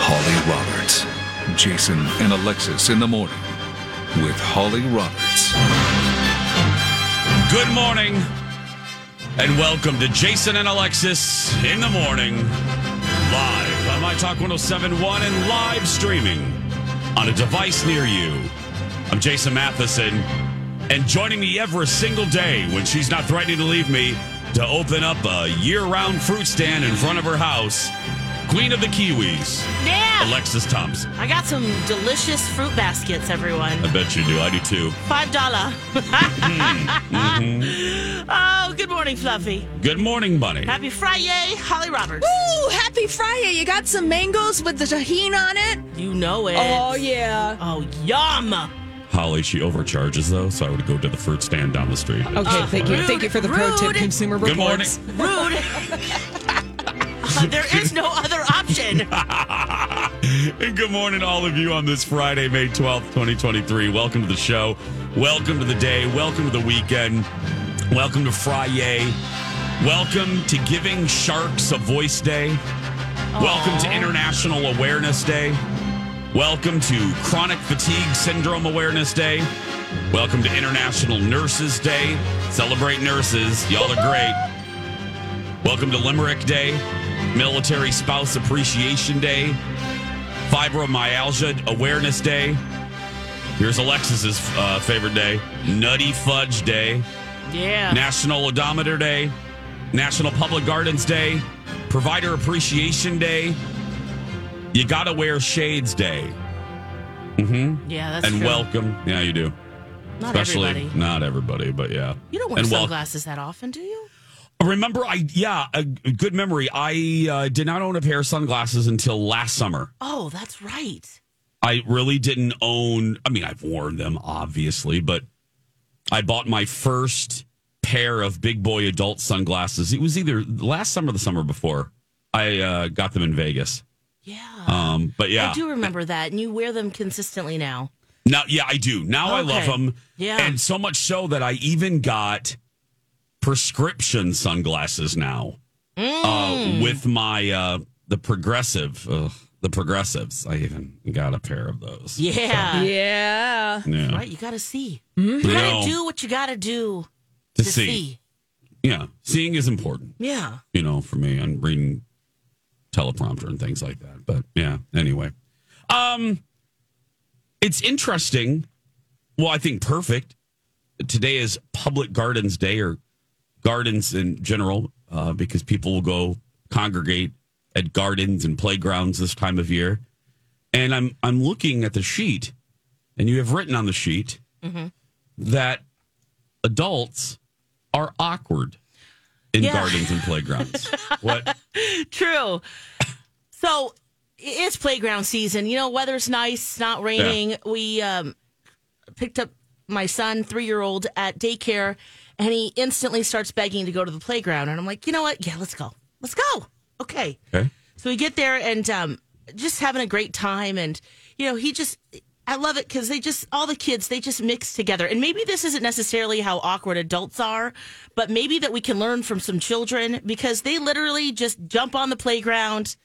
Holly Roberts. Jason and Alexis in the morning with Holly Roberts. Good morning, and welcome to Jason and Alexis in the morning, live on My Talk 1071 and live streaming on a device near you. I'm Jason Matheson, and joining me every single day when she's not threatening to leave me to open up a year round fruit stand in front of her house, Queen of the Kiwis, Yeah. Alexis Thompson. I got some delicious fruit baskets, everyone. I bet you do. I do too. Five dollar. Oh, good morning, Fluffy. Good morning, Bunny. Happy Friday, Holly Roberts. Ooh, happy Friday. You got some mangoes with the tahini on it? You know it. Oh, yeah. Oh, yum. Holly, she overcharges though, so I would go to the fruit stand down the street. Okay, thank you. rude, Thank you for the pro tip, rude. consumer Good morning. reports. Rude. Uh, there is no other option. and good morning, all of you, on this Friday, May 12th, 2023. Welcome to the show. Welcome to the day. Welcome to the weekend. Welcome to Friday. Welcome to Giving Sharks a Voice Day. Welcome to International Awareness Day. Welcome to Chronic Fatigue Syndrome Awareness Day. Welcome to International Nurses Day. Celebrate nurses. Y'all are great. Welcome to Limerick Day, Military Spouse Appreciation Day, Fibromyalgia Awareness Day. Here's Alexis's uh, favorite day, Nutty Fudge Day, Yeah. National Odometer Day, National Public Gardens Day, Provider Appreciation Day. You gotta wear shades day, Mm-hmm. yeah, that's and true. welcome. Yeah, you do. Not Especially everybody. not everybody, but yeah. You don't wear and wel- sunglasses that often, do you? Remember, I yeah, a good memory. I uh, did not own a pair of sunglasses until last summer. Oh, that's right. I really didn't own. I mean, I've worn them obviously, but I bought my first pair of big boy adult sunglasses. It was either last summer or the summer before. I uh, got them in Vegas. Yeah. Um, but yeah, I do remember that, and you wear them consistently now. Now, yeah, I do. Now I love them. Yeah. And so much so that I even got prescription sunglasses now Mm. uh, with my uh, the progressive, uh, the progressives. I even got a pair of those. Yeah. Yeah. Yeah. Right. You got to see. You You got to do what you got to do to to see. see. Yeah, seeing is important. Yeah. You know, for me, I'm reading teleprompter and things like that. But yeah, anyway, um, it's interesting. Well, I think perfect. Today is Public Gardens Day, or gardens in general, uh, because people will go congregate at gardens and playgrounds this time of year. And I'm I'm looking at the sheet, and you have written on the sheet that adults are awkward in Yeah. gardens and playgrounds. what? True. So it's playground season. You know, weather's nice, not raining. We um, picked up my son, three year old, at daycare, and he instantly starts begging to go to the playground. And I'm like, you know what? Yeah, let's go. Let's go. Okay. Okay. So we get there and um, just having a great time. And, you know, he just, I love it because they just, all the kids, they just mix together. And maybe this isn't necessarily how awkward adults are, but maybe that we can learn from some children because they literally just jump on the playground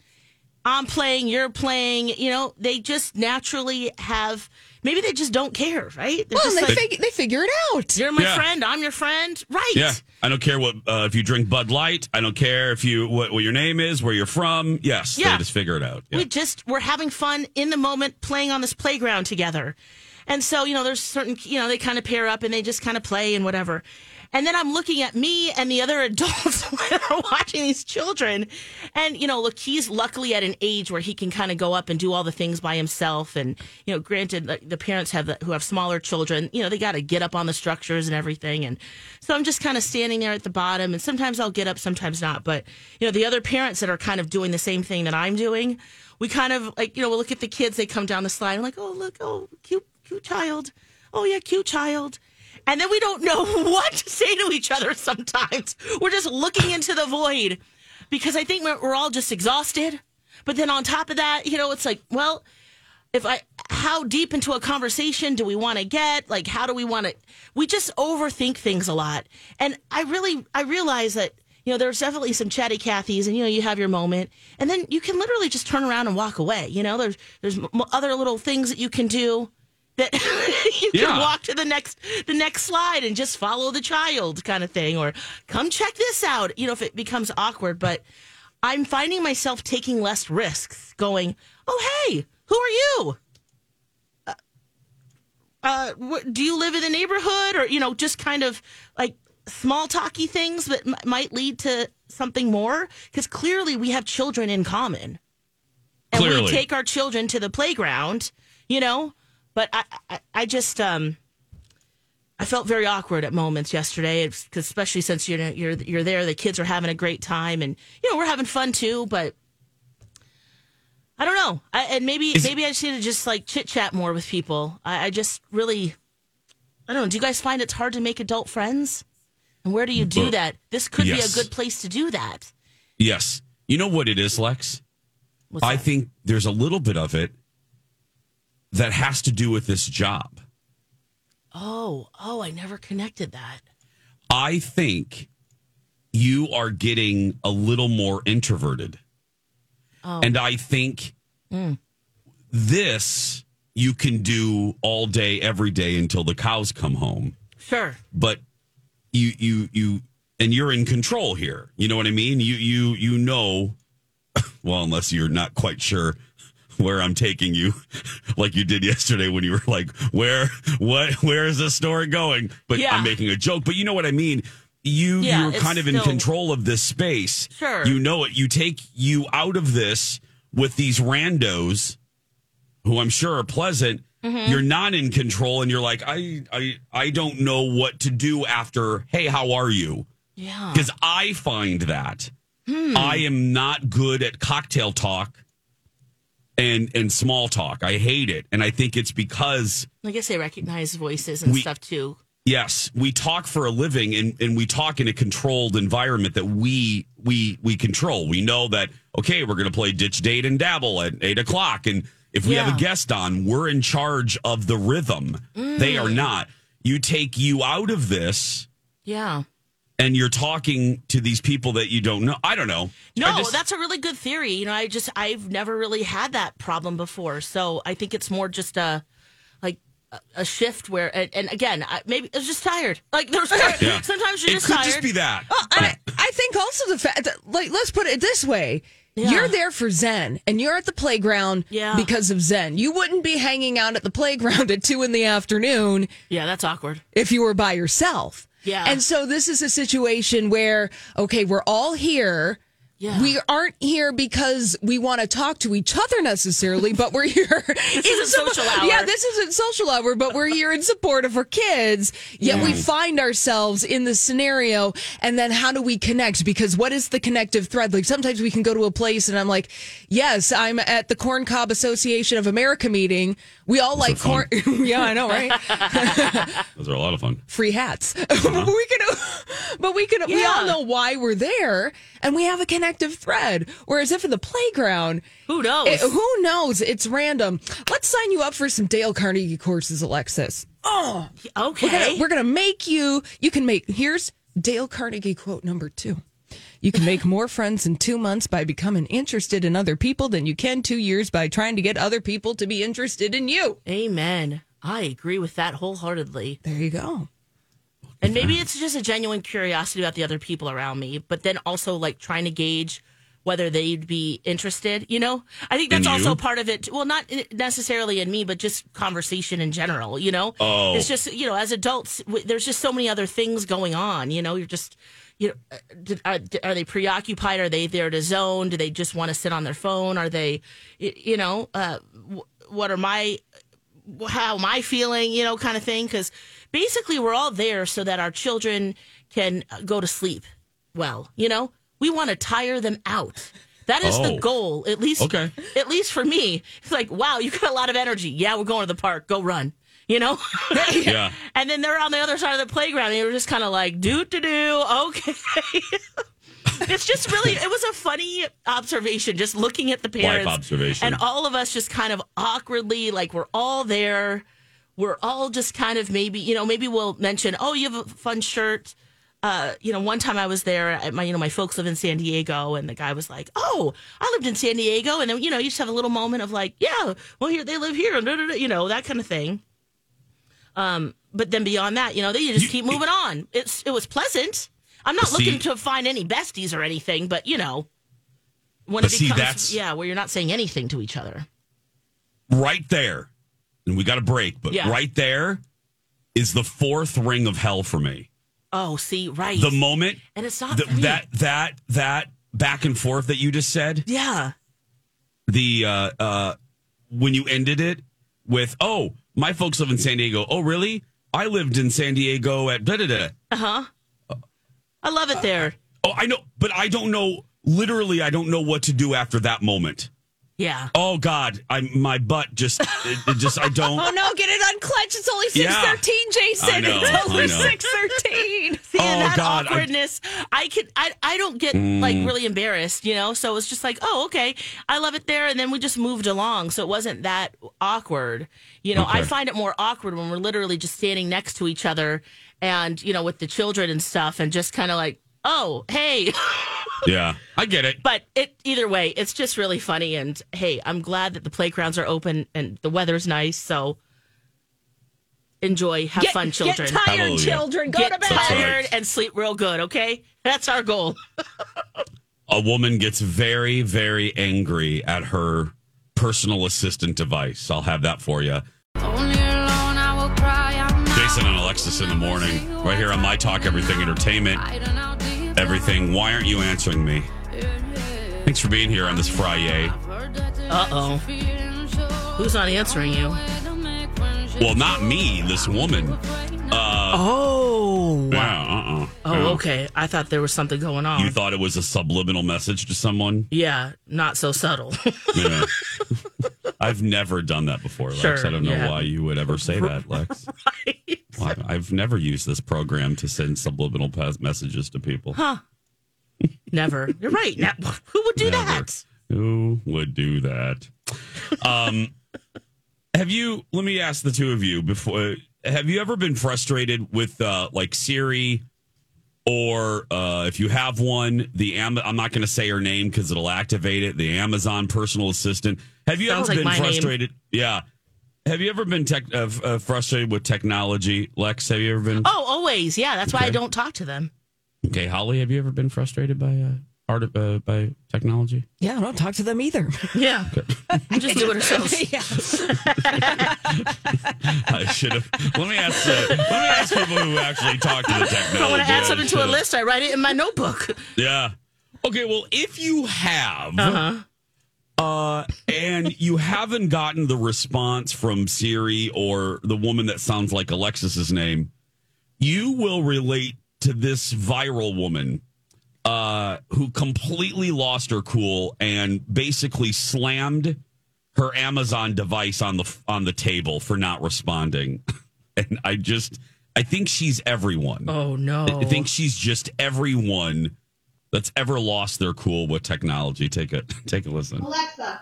I'm playing, you're playing. You know, they just naturally have. Maybe they just don't care, right? They're Well, just they, like, fig- they figure it out. you're my Yeah. friend, I'm your friend, right? Yeah, I don't care what uh, if you drink Bud Light. I don't care if you what, what your name is, where you're from. Yes, Yeah. they just figure it out. Yeah. We just we're having fun in the moment, playing on this playground together. And so, you know, there's certain, you know, they kind of pair up and they just kind of play and whatever. And then I'm looking at me and the other adults are watching these children. And, you know, look, he's luckily at an age where he can kind of go up and do all the things by himself. And, you know, granted, the, the parents have the, who have smaller children, you know, they got to get up on the structures and everything. And so I'm just kind of standing there at the bottom. And sometimes I'll get up, sometimes not. But, you know, the other parents that are kind of doing the same thing that I'm doing, we kind of like, you know, we'll look at the kids, they come down the slide. I'm like, oh, look, oh, cute, cute child. Oh, yeah, cute child. And then we don't know what to say to each other sometimes. We're just looking into the void because I think we're, all just exhausted. But then on top of that, you know, it's like, well, if I, how deep into a conversation do we want to get? Like, how do we want to, we just overthink things a lot. And I really, I realize that, you know, there's definitely some chatty Cathys and, you know, you have your moment and then you can literally just turn around and walk away. You know, there's, there's other little things that you can do that you can walk to the next the next slide and just follow the child kind of thing or come check this out you know if it becomes awkward. But i'm finding myself taking less risks going oh hey who are you? Uh, uh wh- do you live in the neighborhood? Or you know just kind of like small talky things that m- might lead to something more? Because clearly we have children in common. And we take our children to the playground, you know. But I, I, I just, um, I felt very awkward at moments yesterday, 'cause especially since you're you're you're there, the kids are having a great time, and you know we're having fun too. But I don't know, I, and maybe Is- maybe I just need to just like chit chat more with people. I, I just really, I don't know. Do you guys find it's hard to make adult friends? And where do you do that? This could yes. be a good place to do that. yes, you know what it is, Lex. What's I that? think there's a little bit of it that has to do with this job. Oh, oh, I never connected that. I think you are getting a little more introverted. Oh. And I think Mm. this you can do all day, every day until the cows come home. Sure. But you, you, you, and you're in control here. You know what I mean? You, you, you know, well, unless you're not quite sure where I'm taking you, like you did yesterday when you were like, where, what, where is this story going? But Yeah. I'm making a joke. But you know what I mean? You, Yeah, you're kind of in still- control of this space. Sure. You know it. You take you out of this with these randos who I'm sure are pleasant. Mm-hmm. You're not in control and you're like, I, I, I don't know what to do after, hey, how are you? Yeah. Because I find that Hmm. I am not good at cocktail talk and and small talk. I hate it. And I think it's because I guess they recognize voices and We- stuff too. yes, we talk for a living and, and we talk in a controlled environment that we we we control. We know that okay, we're gonna play ditch date and dabble at eight o'clock. And if we have a guest on, we're in charge of the rhythm. They Mm. are not. You take you out of this Yeah. And you're talking to these people that you don't know. I don't know. No, just- that's a really good theory. You know, I just I've never really had that problem before, so I think it's more just a like a- a shift where, and, and again, I, maybe I was just tired. Like there's Yeah. sometimes you're it just could tired. just be that. And I, I think also the fact that, like, let's put it this way. Yeah. You're there for Zen and you're at the playground Yeah. because of Zen. You wouldn't be hanging out at the playground at two in the afternoon yeah, that's awkward. if you were by yourself. Yeah. And so this is a situation where, okay, we're all here. Yeah. We aren't here because we want to talk to each other necessarily, but we're here. this isn't social hour. Yeah, this isn't social hour, but we're here in support of our kids. Yet we find ourselves in this scenario. And then how do we connect? Because what is the connective thread? Like sometimes we can go to a place and I'm like, yes, I'm at the Corn Cob Association of America meeting. We all like corn. yeah, I know, right? Those are a lot of fun. free hats. but uh-huh. we can, but we can. We all know why we're there, and we have a connective thread. Whereas if in the playground, Who knows? it- who knows? It's random. Let's sign you up for some Dale Carnegie courses, Alexis. Oh, okay. we're gonna, we're gonna make you. You can make. Here's Dale Carnegie quote number two. You can make more friends in two months by becoming interested in other people than you can two years by trying to get other people to be interested in you. Amen. I agree with that wholeheartedly. There you go. And maybe it's just a genuine curiosity about the other people around me, but then also like trying to gauge whether they'd be interested. You know, I think that's also you? part of it. Well, not necessarily in me, but just conversation in general. You know, Oh. it's just you know, as adults, w- there's just so many other things going on. You know, you're just. You know, uh, did, are, are they preoccupied? Are they there to zone? Do they just want to sit on their phone? Are they, you know, uh, what are my how am I feeling, you know, kind of thing. Because basically, we're all there so that our children can uh, go to sleep well. You know, we want to tire them out. That is the Oh. goal, at least. Okay. At least for me, it's like, wow, you got a lot of energy. Yeah, we're going to the park. Go run. You know. Yeah. And then they're on the other side of the playground, and you're just kind of like, do to do. Okay. it's just really, it was a funny observation, just looking at the parents. observation. And all of us just kind of awkwardly, like we're all there. We're all just kind of maybe, you know, maybe we'll mention, oh, you have a fun shirt. Uh, you know, one time I was there at my, you know, my folks live in San Diego, and the guy was like, "Oh, I lived in San Diego," and then you know, you just have a little moment of like, "Yeah, well, here they live here," you know, that kind of thing. Um, but then beyond that, you know, they just keep moving on. It's it was pleasant. I'm not See- looking to find any besties or anything, but you know, when it see, becomes that's- yeah, where you're not saying anything to each other. right there, and we got a break, but Yeah. right there is the fourth ring of hell for me. Oh, see, right. The moment and it's not th- for me. that that that back and forth that you just said, yeah. the uh uh when you ended it with, "Oh, my folks live in San Diego." Oh, really? I lived in San Diego at da da da. Uh huh. I love it there. Oh, I know, but I don't know. Literally, I don't know what to do after that moment. Yeah. Oh God, I my butt just it, it just I don't. Oh no, get it unclenched. It's only Yeah. 613, Jason. I know, it's only 613. See, Oh, that God, I- awkwardness, I, could, I, I don't get like mm. really embarrassed, you know. So it's just like, oh, okay, I love it there, and then we just moved along, so it wasn't that awkward, you know. I find it more awkward when we're literally just standing next to each other, and you know, with the children and stuff, and just kind of like, oh, hey. Yeah, I get it. but it either way, it's just really funny, and hey, I'm glad that the playgrounds are open and the weather's nice, so. Enjoy, have fun, children. Get tired, Hallelujah. children. Go Get to bed. tired right. and sleep real good, okay? That's our goal. A woman gets very, very angry at her personal assistant device. I'll have that for you. Jason and Alexis in the morning, right here on My Talk Everything Entertainment. Everything. Why aren't you answering me? Thanks for being here on this Friday. Uh oh. Who's not answering you? Well, not me, this woman. Oh. Yeah, uh-uh. Oh, Yeah. okay. I thought there was something going on. You thought it was a subliminal message to someone? yeah, not so subtle. Yeah. I've never done that before, Lex. Sure, I don't know yeah. why you would ever say that, Lex. I- I've never used this program to send subliminal messages to people. Huh. Never. You're right. Now, who would do Never. that? Who would do that? Um, have you? Let me ask the two of you before. Have you ever been frustrated with uh, like Siri, or uh, if you have one, the Am- I'm not going to say her name because it'll activate it. The Amazon personal assistant. Have you Sounds ever like been my name. frustrated? Yeah. Have you ever been tech, uh, uh, frustrated with technology, Lex? Have you ever been? Oh, always. Yeah, that's why I don't talk to them. Okay, Holly, have you ever been frustrated by uh, art uh, by technology? Yeah, I don't talk to them either. Yeah. we just do it ourselves. I should have. Let me ask. Uh, let me ask people who actually talk to the technology. I want to add something to a list. I write it in my notebook. Yeah. Okay. Well, if you have, Uh-huh. Uh, and you haven't gotten the response from Siri or the woman that sounds like Alexis's name, you will relate to this viral woman uh, who completely lost her cool and basically slammed her Amazon device on the on the table for not responding. And I just, I think she's everyone. Oh, no. I think she's just everyone that's ever lost their cool with technology. Take a take a listen. Alexa,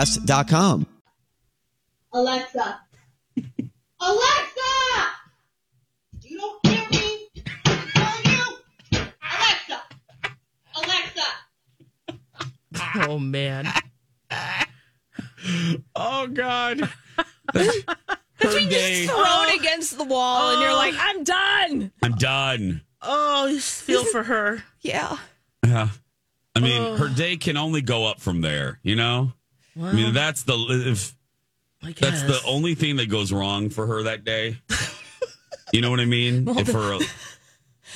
UAPpodcast.com. Alexa. Alexa! You don't hear me? Are you? Alexa! Alexa! Oh man. Oh God. Her day. Just thrown against the wall, and you're like, oh. I'm done. I'm done. Oh, you feel for her. Yeah. Yeah. I mean, her oh. day can only go up from there. You know. I mean, that's the if that's the only thing that goes wrong for her that day. You know what I mean? if her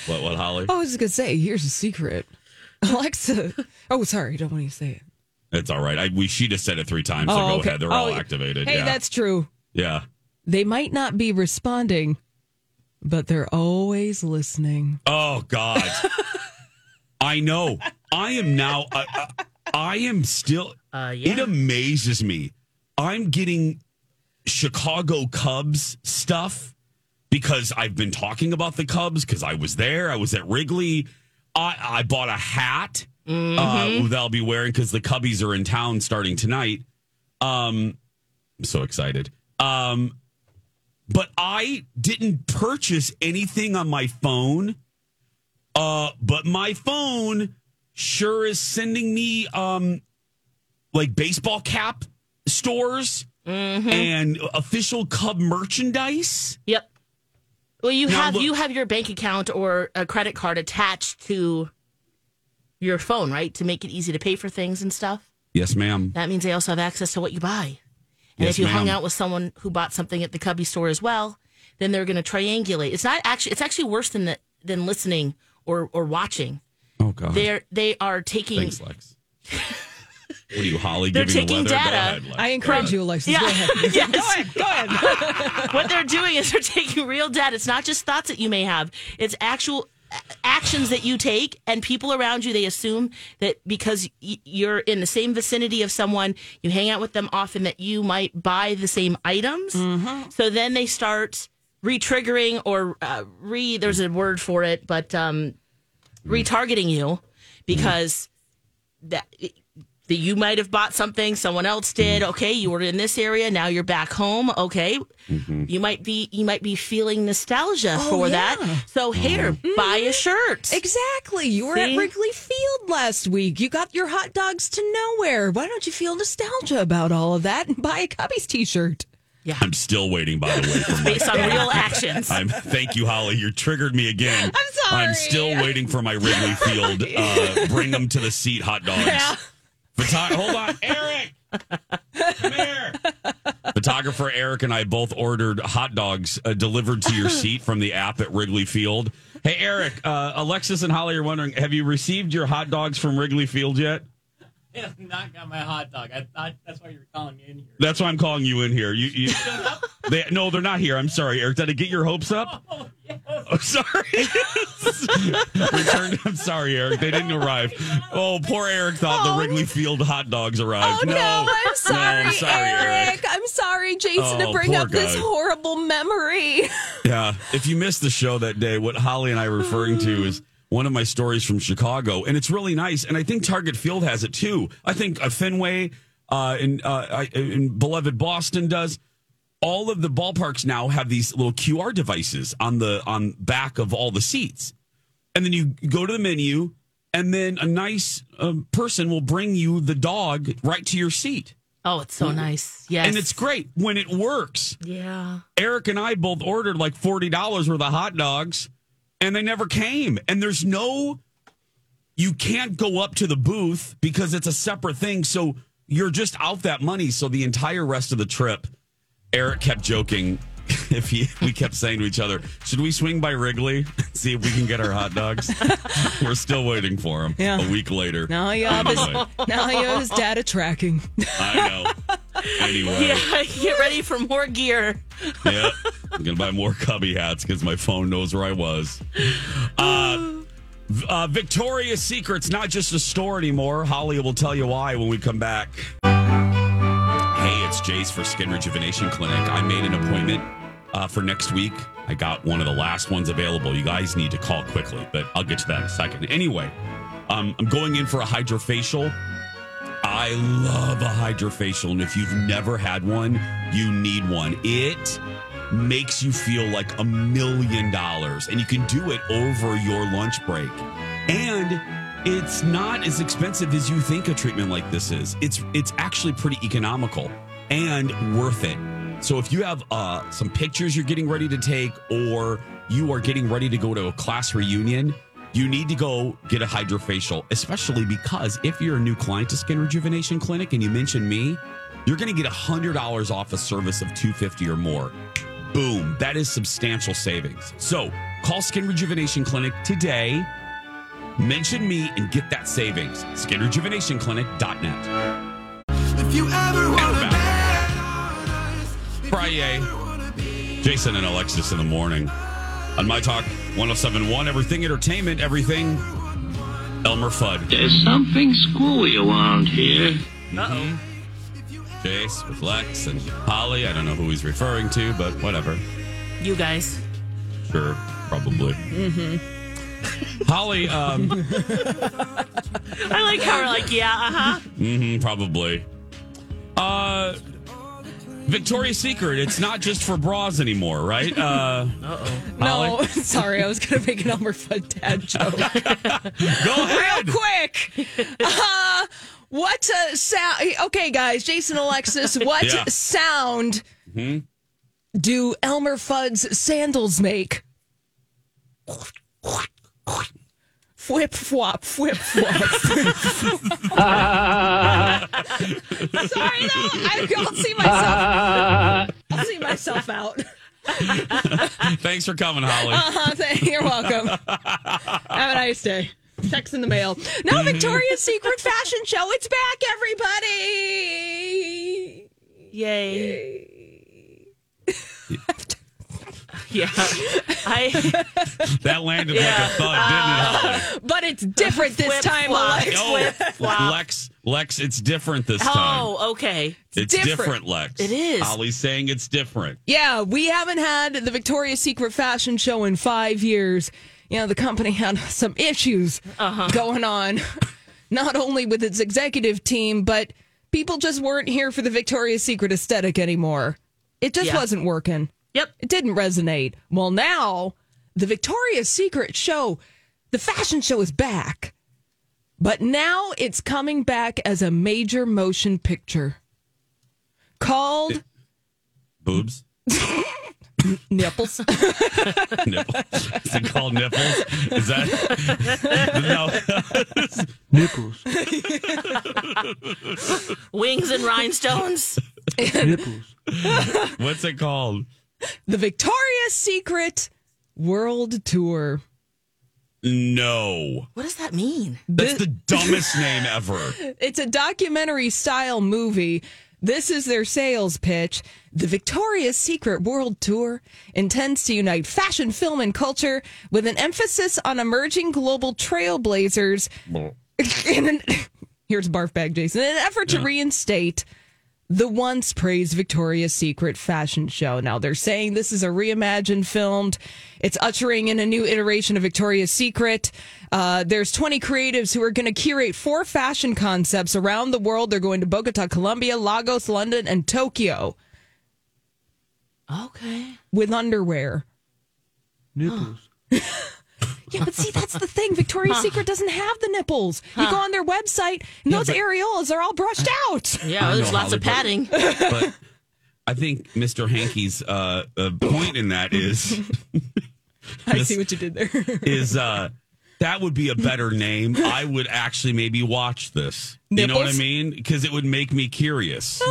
what what Holly? I was just gonna say, here's a secret. Alexa. Oh, sorry, don't want you to say it. It's all right. I, we she just said it three times. so Oh, go okay. ahead. They're all Oh, activated. Hey, yeah. that's true. yeah. They might not be responding, but they're always listening. Oh God. I know. I am now. I, I, I am still. Uh, yeah. It amazes me. I'm getting Chicago Cubs stuff because I've been talking about the Cubs because I was there. I was at Wrigley. I, I bought a hat uh, that I'll be wearing because the Cubbies are in town starting tonight. Um, I'm so excited. Um, but I didn't purchase anything on my phone. Uh, but my phone sure is sending me um like baseball cap stores mm-hmm. and official Cub merchandise. Yep. Well, you Now, have look- you have your bank account or a credit card attached to your phone, right? To make it easy to pay for things and stuff. Yes, ma'am. That means they also have access to what you buy. And Yes, if you hung out with someone who bought something at the Cubby store as well, then they're going to triangulate. It's not actually it's actually worse than the, than listening or or watching. Oh God. They're they are taking Thanks, Lex. what are you, Holly? They're giving the taking weather? Data. ahead, I encourage you, Alexis. Yeah. Go ahead. Yes. Go ahead. Go ahead. what they're doing is they're taking real data. It's not just thoughts that you may have. It's actual actions that you take and people around you they assume that because y- you're in the same vicinity of someone you hang out with them often that you might buy the same items so then they start re-triggering or uh, re there's a word for it but um retargeting you because that that you might have bought something someone else did mm-hmm. okay you were in this area now you're back home okay mm-hmm. you might be you might be feeling nostalgia oh, for that so here mm-hmm. buy a shirt Exactly. You were See? at Wrigley Field last week. You got your hot dogs to nowhere. Why don't you feel nostalgia about all of that and buy a Cubbies t-shirt? Yeah. I'm still waiting, by the way, for my based on real actions I'm thank you, Holly. You triggered me again. I'm sorry. I'm still waiting for my Wrigley Field. Uh, bring them to the seat hot dogs. Hold on, Eric. Come here. Photographer Eric and I both ordered hot dogs uh, delivered to your seat from the app at Wrigley Field. Hey, Eric, uh, Alexis and Holly are wondering have you received your hot dogs from Wrigley Field yet? I have not got my hot dog. I thought that's why you were calling me in here. That's why I'm calling you in here. You, you they, no, they're not here. I'm sorry, Eric. Did I get your hopes up? Oh, yes. I'm oh, sorry. Returned. I'm sorry, Eric. They didn't arrive. Oh, poor Eric thought the oh. Wrigley Field hot dogs arrived. Oh no, I'm sorry, I'm sorry, Eric. I'm sorry, Jason, Oh, to bring poor up this horrible memory. Yeah. If you missed the show that day, what Holly and I are referring to is one of my stories from Chicago, and it's really nice. And I think Target Field has it too. I think uh, Fenway uh, in, uh, in beloved Boston does. All of the ballparks now have these little QR devices on the on back of all the seats, and then you go to the menu, and then a nice um, person will bring you the dog right to your seat, oh it's so nice yes and it's great when it works. yeah Eric and I both ordered like forty dollars worth of hot dogs, and they never came. And there's no, you can't go up to the booth because it's a separate thing. So you're just out that money. So the entire rest of the trip, Eric kept joking. If he, we kept saying to each other, should we swing by Wrigley see if we can get our hot dogs? We're still waiting for him. Yeah. A week later. Now you On have the his, way. now have his data tracking. I know. Anyway, Yeah, get ready for more gear. yep. I'm gonna buy more cubby hats because my phone knows where I was. Uh, uh, Victoria's Secret's not just a store anymore. Holly will tell you why when we come back. Hey, it's Jace for Skin Rejuvenation Clinic. I made an appointment uh, for next week. I got one of the last ones available. You guys need to call quickly, but I'll get to that in a second. Anyway, um, I'm going in for a hydrofacial. I love a hydrofacial, and if you've never had one, you need one. It makes you feel like a million dollars, and you can do it over your lunch break. And it's not as expensive as you think a treatment like this is. It's it's actually pretty economical and worth it. So if you have uh, some pictures you're getting ready to take, or you are getting ready to go to a class reunion, you need to go get a hydrofacial, especially because if you're a new client to Skin Rejuvenation Clinic and you mention me, you're going to get $100 off a service of 250 or more. Boom, that is substantial savings. So call Skin Rejuvenation Clinic today. Mention me and get that savings. SkinRejuvenationClinic.net. If you ever want to. Friday. Jason and Alexis in the morning. On My Talk 1071, Everything Entertainment, Everything Elmer Fudd. There's something screwy around here. Uh-oh. Jace with Lex and Holly. I don't know who he's referring to, but whatever. You guys. Sure, probably. Mm-hmm. Holly, um, I like how we're like, yeah, uh-huh. mhm, probably. Uh, Victoria's Secret. It's not just for bras anymore, right? Uh, Uh-oh. No, sorry, I was going to make an Elmer Fudd dad joke. Go ahead. Real quick. Uh, what uh, sound? Okay, guys, Jason Alexis, what Yeah. sound Mhm. do Elmer Fudd's sandals make? Whip flop, whip flop. Sorry, no, I don't see myself. I'll see myself out. Thanks for coming, Holly. Uh-huh, th- you're welcome. Have a nice day. Checks in the mail. Now, Mm-hmm. Victoria's Secret fashion show. It's back, everybody. Yay. yeah. I That landed Yeah. like a thud, didn't it, Holly? But it's different this Flip time, flop. Oh. Lex, Lex, it's different this time. Oh, okay. It's different. different. Lex. It is. Holly's saying it's different. Yeah, we haven't had the Victoria's Secret fashion show in five years. You know, the company had some issues Uh-huh. going on, not only with its executive team, but people just weren't here for the Victoria's Secret aesthetic anymore. It just Yeah. wasn't working. Yep. It didn't resonate. Well, now the Victoria's Secret show, the fashion show is back. But now it's coming back as a major motion picture called Boobs? Nipples. Nipples. Is it called nipples? Is that no? Nipples. Wings and rhinestones. Nipples. What's it called? The Victoria's Secret World Tour. No. What does that mean? That's the dumbest name ever. It's a documentary style movie. This is their sales pitch. The Victoria's Secret World Tour intends to unite fashion, film, and culture with an emphasis on emerging global trailblazers. In an, here's a barf bag, Jason. In an effort to reinstate the once praised Victoria's Secret fashion show. Now they're saying this is a reimagined filmed. It's ushering in a new iteration of Victoria's Secret. Uh, there's 20 creatives who are going to curate four fashion concepts around the world. They're going to Bogota, Colombia, Lagos, London, and Tokyo Okay. with underwear. Nipples. Yeah, but see, that's the thing. Victoria's Secret doesn't have the nipples. You go on their website, and those but- areolas are all brushed out. Yeah, I there's know, lots of Holly, padding. But I think Mr. Hankey's uh, uh, point in that is I see what you did there. is uh, that would be a better name. I would actually maybe watch this. You know what I Nipples? mean? Because it would make me curious.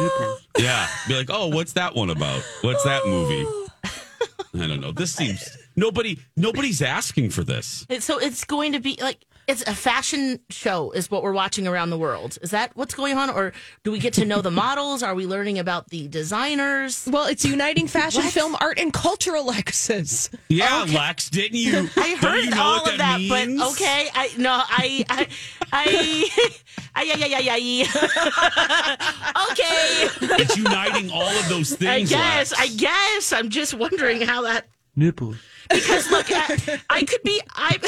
Yeah, be like, oh, what's that one about? What's that movie? I don't know. This seems nobody. Nobody's asking for this. So it's going to be like it's a fashion show is what we're watching around the world. Is that what's going on, or do we get to know the models? Are we learning about the designers? Well, it's uniting fashion, film, art, and culture, Alexis. Yeah, Lex, didn't you? I heard you know all what of that, means? but okay. I no, I, I, I, I, yeah, yeah, yeah, yeah. okay. It's uniting all of those I things. guess. Lex. I guess. I'm just wondering how that. Nipples. Because look, I, I could be. I.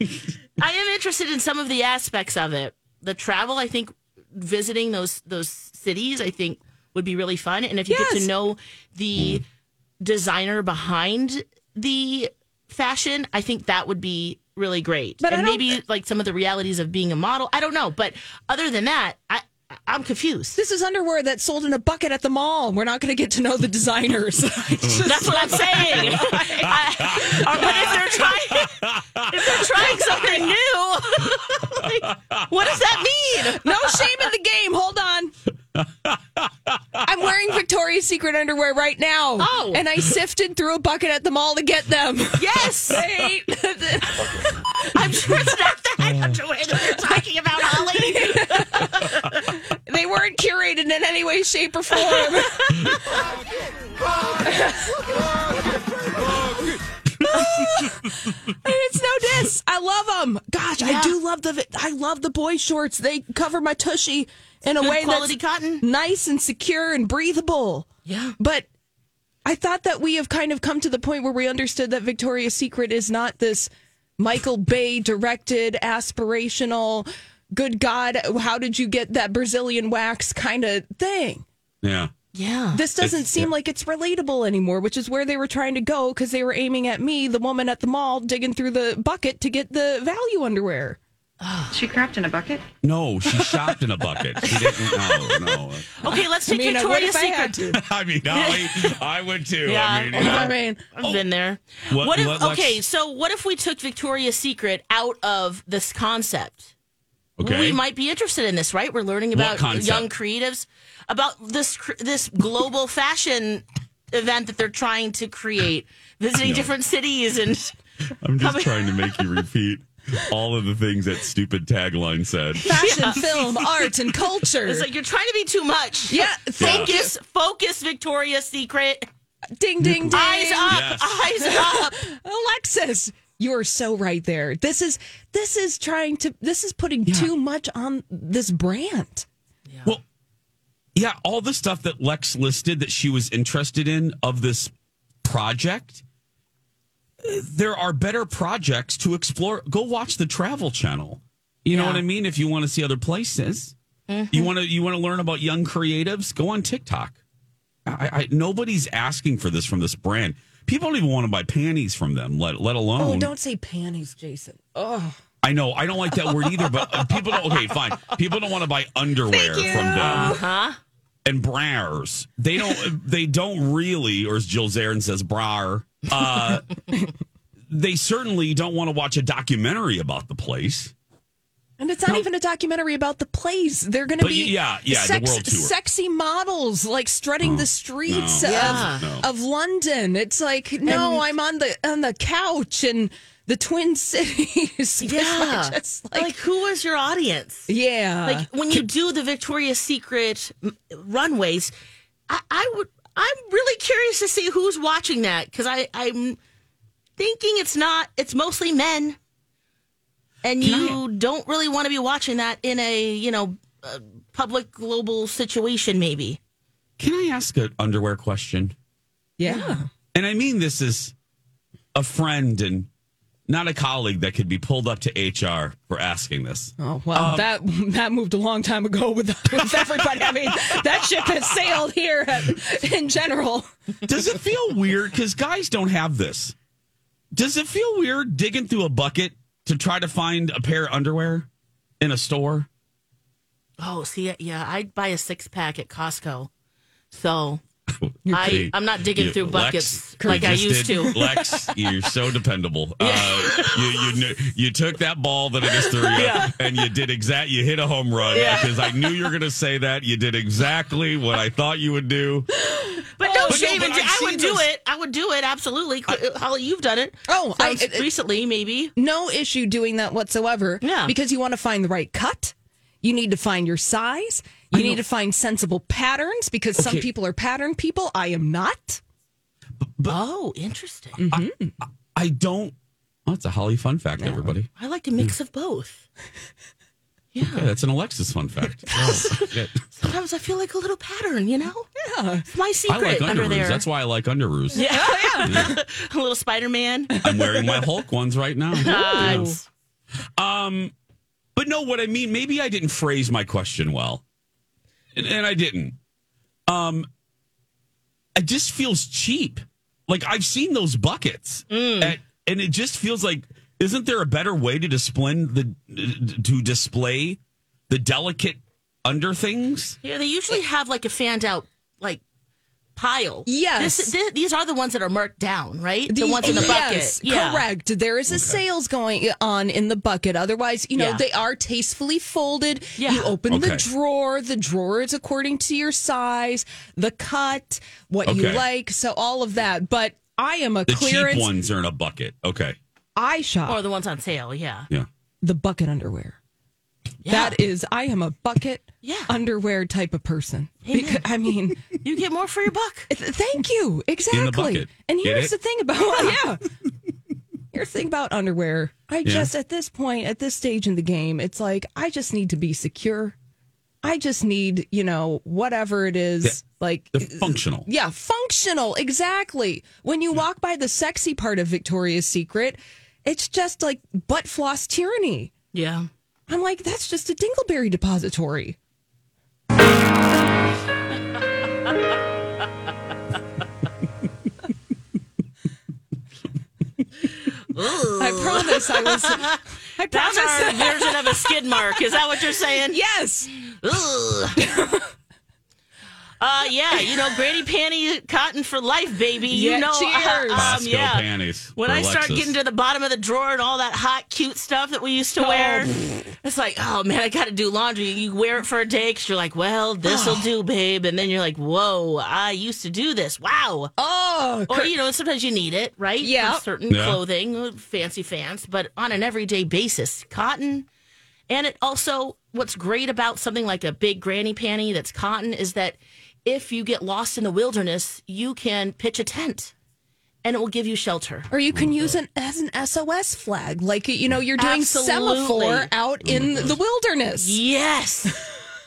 I am interested in some of the aspects of it. The travel, I think, visiting those those cities, I think, would be really fun. And if you get to know the designer behind the fashion, I think that would be really great. But and maybe like some of the realities of being a model. I don't know, but other than that, I I'm confused. This is underwear that's sold in a bucket at the mall. We're not going to get to know the designers. That's what I'm saying. I, or, but if they're trying, if they're trying something new, like, what does that mean? no shame in the game. Hold on. I'm wearing Victoria's Secret underwear right now. Oh. And I sifted through a bucket at the mall to get them. Yes, I'm sure it's not that underwear that you're talking about, Holly. They weren't curated in any way, shape, or form. And it's no diss. I love them. Gosh, I do love the. I love the boy shorts. They cover my tushy in a Good way quality that's cotton. nice and secure and breathable. Yeah. But I thought that we have kind of come to the point where we understood that Victoria's Secret is not this Michael Bay directed, aspirational, good God, how did you get that Brazilian wax kind of thing. Yeah. Yeah. This doesn't It's- seem yeah. like it's relatable anymore, which is where they were trying to go because they were aiming at me, the woman at the mall, digging through the bucket to get the value underwear. She crapped in a bucket? No, she shopped in a bucket. She didn't. No, no. Okay, let's take mean, I would Victoria's if I Secret. I mean, I, I would too. Yeah. I mean, you know. I mean, I've been there. What- What, if? what, okay, so what if we took Victoria's Secret out of this concept? Okay. We might be interested in this, right? We're learning about young creatives, about this this global fashion event that they're trying to create, visiting different cities and I'm just trying to make you repeat all of the things that stupid tagline said. fashion, film, art, and culture. it's like you're trying to be too much. yeah, thank Focus, focus, Victoria's Secret. Ding, ding, ding. Eyes up, Yes. eyes up. Alexis, you are so right there. This is this is trying to this is putting too much on this brand. Well, yeah, all the stuff that Lex listed that she was interested in of this project. There are better projects to explore. Go watch the Travel Channel. You know what I mean? If you want to see other places, mm-hmm. you want to you want to learn about young creatives. Go on TikTok. I, I, nobody's asking for this from this brand. People don't even want to buy panties from them. Let let alone. Oh, don't say panties, Jason. Oh, I know. I don't like that word either. But uh, people don't. Okay, fine. People don't want to buy underwear from them Huh? and bras. They don't. They don't really, or as Jill Zarin says, brar. Uh, they certainly don't want to watch a documentary about the place. And it's not even a documentary about the place. They're going to be yeah, yeah, the world tour. sexy models like strutting the oh, streets no. of Yeah. No. of London. It's like no, I'm on the on the couch and the Twin Cities. Yeah. just Like, like, who is your audience? yeah, Like when you do the Victoria's Secret runways, I, I would. I'm really curious to see who's watching that because I I'm thinking it's not. It's mostly men, and Can you don't really want to be watching that in a you know uh, public global situation. Maybe. Can I ask an underwear question? yeah. And I mean this is a friend and not a colleague that could be pulled up to HR for asking this. Oh well, that that moved a long time ago with, with everybody. I mean, that ship has sailed here at, in general. Does it feel weird? Because guys don't have this. Does it feel weird digging through a bucket to try to find a pair of underwear in a store? Oh, see, yeah, I'd buy a six pack at Costco. So Hey, I I'm not digging you- through buckets you like I used did- to. Lex, you're so dependable. Uh, you, you kn- you took that ball that I just threw you, Yeah. and you did exact. You hit a home run Yeah. because I knew you were going to say that. You did exactly what I thought you would do. But no, no, shave but and I've I would do those. it. I would do it absolutely. Holly, you've done it. Oh, I- it- recently maybe. no issue doing that whatsoever. Yeah. Because you want to find the right cut. You need to find your size. You need to find sensible patterns because some people are pattern people. I am not. oh, interesting. Mm-hmm. I don't. Oh, it's a Holly fun fact, everybody. I like a mix of both. Yeah, that's an Alexis fun fact. Oh. Sometimes I feel like a little pattern, you know? Yeah. It's my secret. I secret like under underoos. there. That's why I like underoos. yeah. a little Spider Man. I'm wearing my Hulk ones right now. Nice. Um, but no, what I mean, maybe I didn't phrase my question well, and, and I didn't. Um, it just feels cheap. Like I've seen those buckets, at- and it just feels like, isn't there a better way to display the to display the delicate under things? Yeah, they usually have like a fanned out pile. Yes. This, thi- these are the ones that are marked down, right? The, ones in the bucket. Yes, yeah. correct. There is a sales going on in the bucket. Otherwise, you know, Yeah. they are tastefully folded. Yeah. You open the drawer. The drawer is according to your size, the cut, what you like. So all of that. But I am a The clearance. cheap ones are in a bucket. Okay, I shop Or the ones on sale, yeah. yeah. the bucket underwear. Yeah. That is, I am a bucket Yeah. underwear type of person. Because, I mean, You get more for your buck. thank you. Exactly. bucket. And here's the thing about, yeah. Here's the thing about underwear. I Yeah. just, at this point, at this stage in the game, it's like, I just need to be secure. I just need, you know, whatever it is, like, The functional. yeah, functional. Exactly. When you walk by the sexy part of Victoria's Secret, it's just like butt floss tyranny. Yeah. I'm like, that's just a dingleberry depository. I promise I was. I That's promise. our version of a skid mark. Is that what you're saying? yes. Ugh. Uh, yeah, you know, granny panty cotton for life, baby. You Yeah, know, cheers. um, Costco yeah. panties. When for I start getting to the bottom of the drawer and all that hot, cute stuff that we used to wear, it's like, oh man, I got to do laundry. You wear it for a day because you're like, well, this will do, babe. And then you're like, whoa, I used to do this. Wow. Oh, Or, you know, sometimes you need it, right? Yeah. For certain Yeah. clothing, fancy fans, but on an everyday basis, cotton. And it also, what's great about something like a big granny panty that's cotton is that if you get lost in the wilderness, you can pitch a tent and it will give you shelter. or you can use it as an SOS flag, like you know you're doing Absolutely. semaphore out in the wilderness. Yes.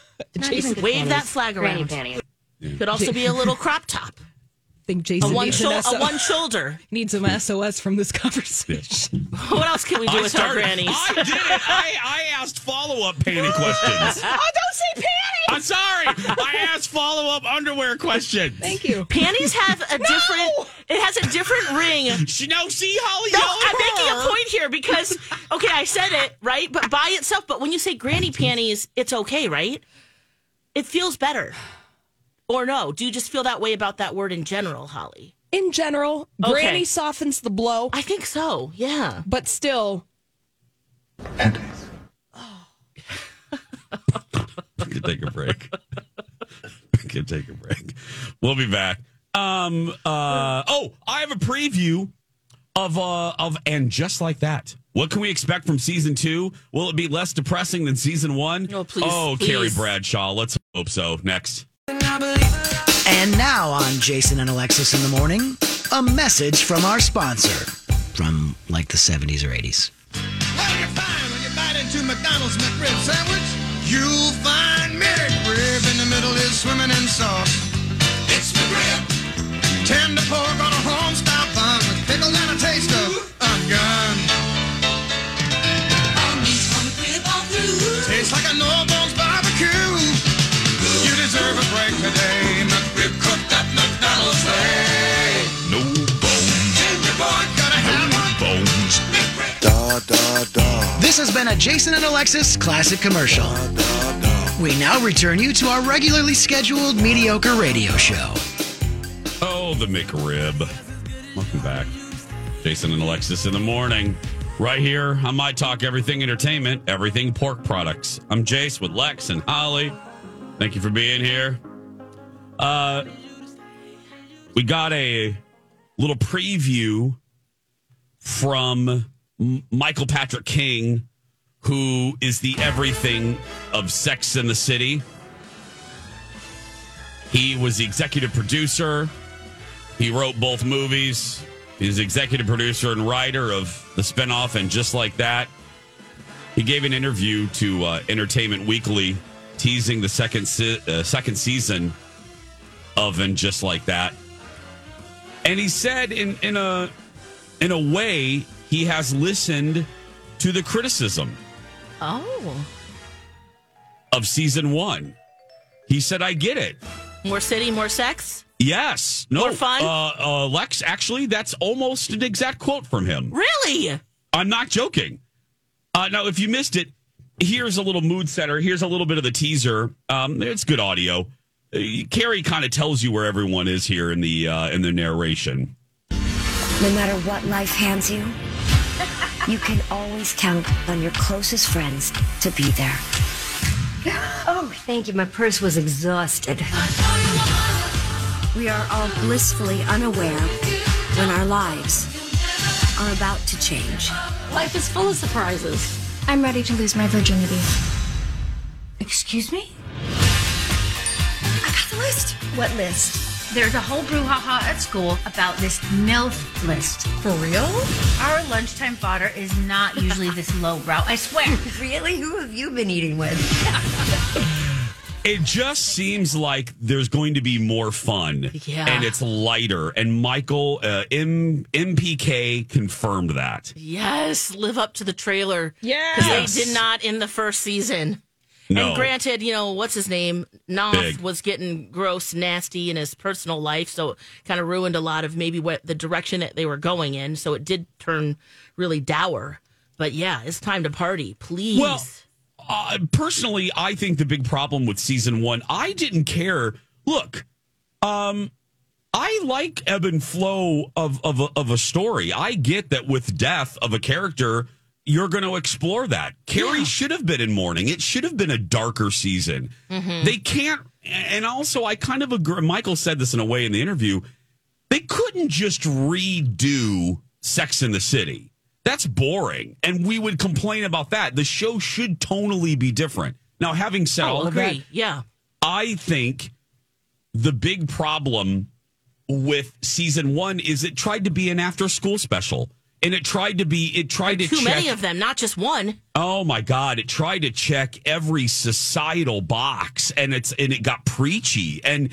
Jason, Wave that flag around. Could also be a little crop top, I think a Jason one, needs, shou- an a one shoulder. needs some SOS from this conversation. What else can we do I with our started- grannies? I did it. I, I asked follow up panty questions. oh, don't say panties. I'm sorry. I asked follow up underwear questions. Thank you. Panties have a different. It has a different ring. She, no, see, Holly. No, I'm at making a point here because okay, I said it right, but by itself. But when you say granny panties, it's okay, right? It feels better. Or no? Do you just feel that way about that word in general, Holly? In general, Okay. granny softens the blow, I think so. Yeah. but still, We can take a break. we can take a break. We'll be back. Um. Uh. Oh, I have a preview of uh of and just like that. What can we expect from season two? Will it be less depressing than season one? Oh, please, Oh, please. Carrie Bradshaw. Let's hope so. Next. And now on Jason and Alexis in the morning, a message from our sponsor from like the 70s or 80s. Well, you find when you bite into McDonald's McRib sandwich, you'll find McRib in the middle is swimming in sauce. It's McRib. Tender pork on a bun with and a taste of No bones. Tender pork, gotta have one. Bones. Da da da. This has been a Jason and Alexis classic commercial. We now return you to our regularly scheduled mediocre radio show. Oh, the McRib. Welcome back. Jason and Alexis in the morning. Right here on My Talk Everything Entertainment, Everything Pork Products. I'm Jace with Lex and Holly. Thank you for being here. Uh, we got a little preview from Michael Patrick King, who is the everything of Sex in the City. He was the executive producer. He wrote both movies. He's executive producer and writer of the spinoff and Just Like That. He gave an interview to uh, Entertainment Weekly, teasing the second se- uh, second season of and Just Like That. And he said, in in a in a way, he has listened to the criticism Oh, of season one. He said, "I get it." more city, more sex. Yes. No. More fun? Uh, uh, Lex, actually, that's almost an exact quote from him. Really? I'm not joking. Uh, now, if you missed it, here's a little mood setter. Here's a little bit of the teaser. Um, it's good audio. Carrie kind of tells you where everyone is here in the uh, in the narration. No matter what life hands you, you can always count on your closest friends to be there. Oh, thank you. My purse was exhausted. We are all blissfully unaware when our lives are about to change. Life is full of surprises. I'm ready to lose my virginity. Excuse me? I got the list. What list? There's a whole brouhaha at school about this MILF list. For real? Our lunchtime fodder is not usually this lowbrow, I swear. really? Who have you been eating with? It just seems like there's going to be more fun, Yeah. and it's lighter. And Michael uh, M- MPK confirmed that. Yes, live up to the trailer. Yeah. Because Yes. they did not in the first season. No. And granted, you know, what's his name? Noth was getting gross, nasty in his personal life. So it kind of ruined a lot of maybe what the direction that they were going in. So it did turn really dour. But yeah, it's time to party. Please. Well, uh, personally, I think the big problem with season one, I didn't care. Look, um, I like ebb and flow of of of a story. I get that with death of a character, you're going to explore that. Carrie should have been in mourning. It should have been a darker season. Mm-hmm. They can't. And also, I kind of agree. Michael said this in a way in the interview. They couldn't just redo Sex in the City. That's boring. And we would complain about that. The show should tonally be different. Now, having said oh, all oh, of that. Yeah. I think the big problem with season one is it tried to be an after school special. And it tried to be, it tried to Too check. many of them, not just one. Oh my God. It tried to check every societal box and it's, and it got preachy and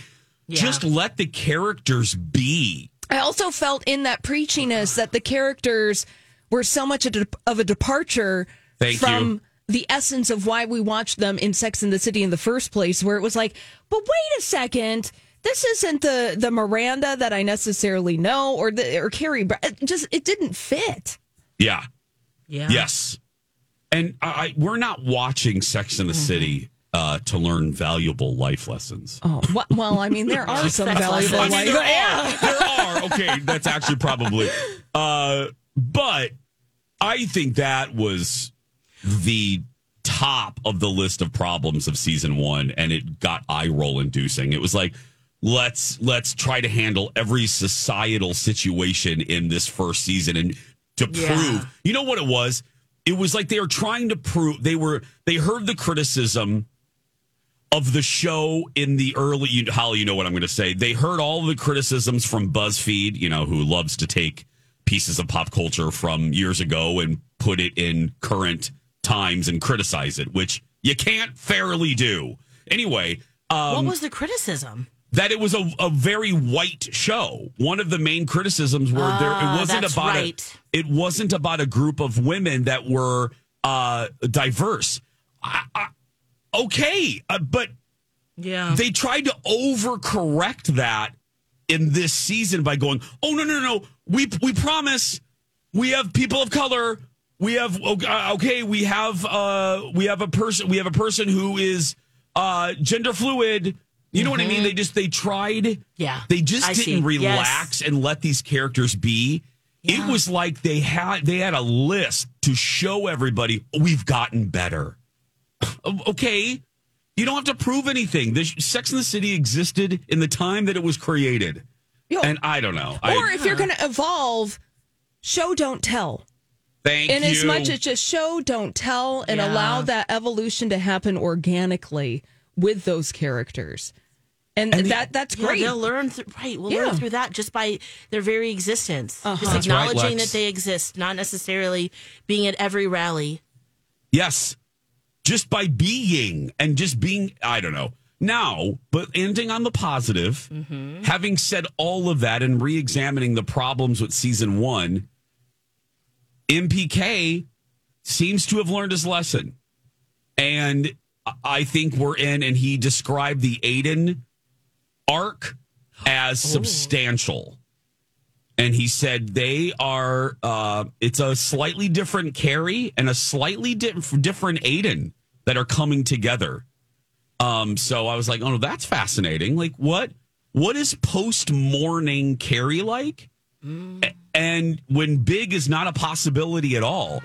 Yeah. just let the characters be. I also felt in that preachiness that the characters were so much a de- of a departure Thank from you. the essence of why we watched them in Sex and the City in the first place, where it was like, but wait a second. This isn't the the Miranda that I necessarily know, or the or Carrie. Bra- It just it didn't fit. Yeah. Yeah. Yes. And I, I we're not watching Sex in the Mm-hmm. City uh, to learn valuable life lessons. Oh well, I mean there are some valuable lessons. I mean, life. there are. There are. Okay, that's actually probably. Uh, but I think that was the top of the list of problems of season one, and it got eye roll inducing. It was like, let's let's try to handle every societal situation in this first season, and to Yeah. prove, you know what it was. It was like they were trying to prove they were they heard the criticism of the show in the early you, Holly, you know what I'm going to say. They heard all the criticisms from BuzzFeed, you know, who loves to take pieces of pop culture from years ago and put it in current times and criticize it, which you can't fairly do. Anyway, um, what was the criticism? That it was a, a very white show. One of the main criticisms were there. Ah, It wasn't about right. a, it wasn't about a group of women that were uh, diverse. I, I, okay, uh, but Yeah. they tried to overcorrect that in this season by going, "Oh no, no, no! We we promise we have people of color. We have uh, okay. We have uh we have a person. We have a person who is uh gender fluid. You know what I mean? Mm-hmm. They just they tried. Yeah, They just I didn't see. relax and let these characters be. It was like they had they had a list to show everybody we've gotten better. okay, you don't have to prove anything. The Sex in the City existed in the time that it was created. And I don't know. I, or if you're going to evolve, show don't tell. thank in you. as much as just show don't tell and Yeah. allow that evolution to happen organically with those characters. And, that that's Yeah, great. they'll learn through right. We'll Yeah. learn through that just by their very existence. Uh-huh. Just That's right, acknowledging that they exist, not necessarily being at every rally. Yes. Just by being and just being, I don't know. Now, but ending on the positive, having said all of that and re examining the problems with season one, MPK seems to have learned his lesson. And I think we're in, and he described the Aiden arc as substantial. And he said they are, uh, it's a slightly different Carrie and a slightly di- different Aiden that are coming together. Um, so I was like, oh, that's fascinating. Like, what, what is post mourning Carrie like? A- And when big is not a possibility at all.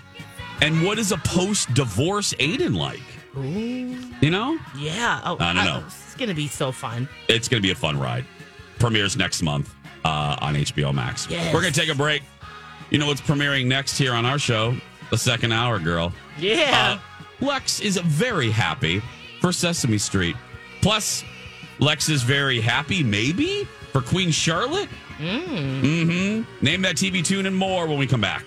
And what is a post divorce Aiden like? You know? Yeah. Oh, I don't know. It's gonna be so fun. It's going to be a fun ride. Premieres next month uh, on HBO Max. Yes. We're going to take a break. You know what's premiering next here on our show? The second hour, girl. Yeah. Uh, Lex is very happy for Sesame Street. Plus, Lex is very happy, maybe, for Queen Charlotte. Mm. Mm-hmm. Name that TV tune and more when we come back.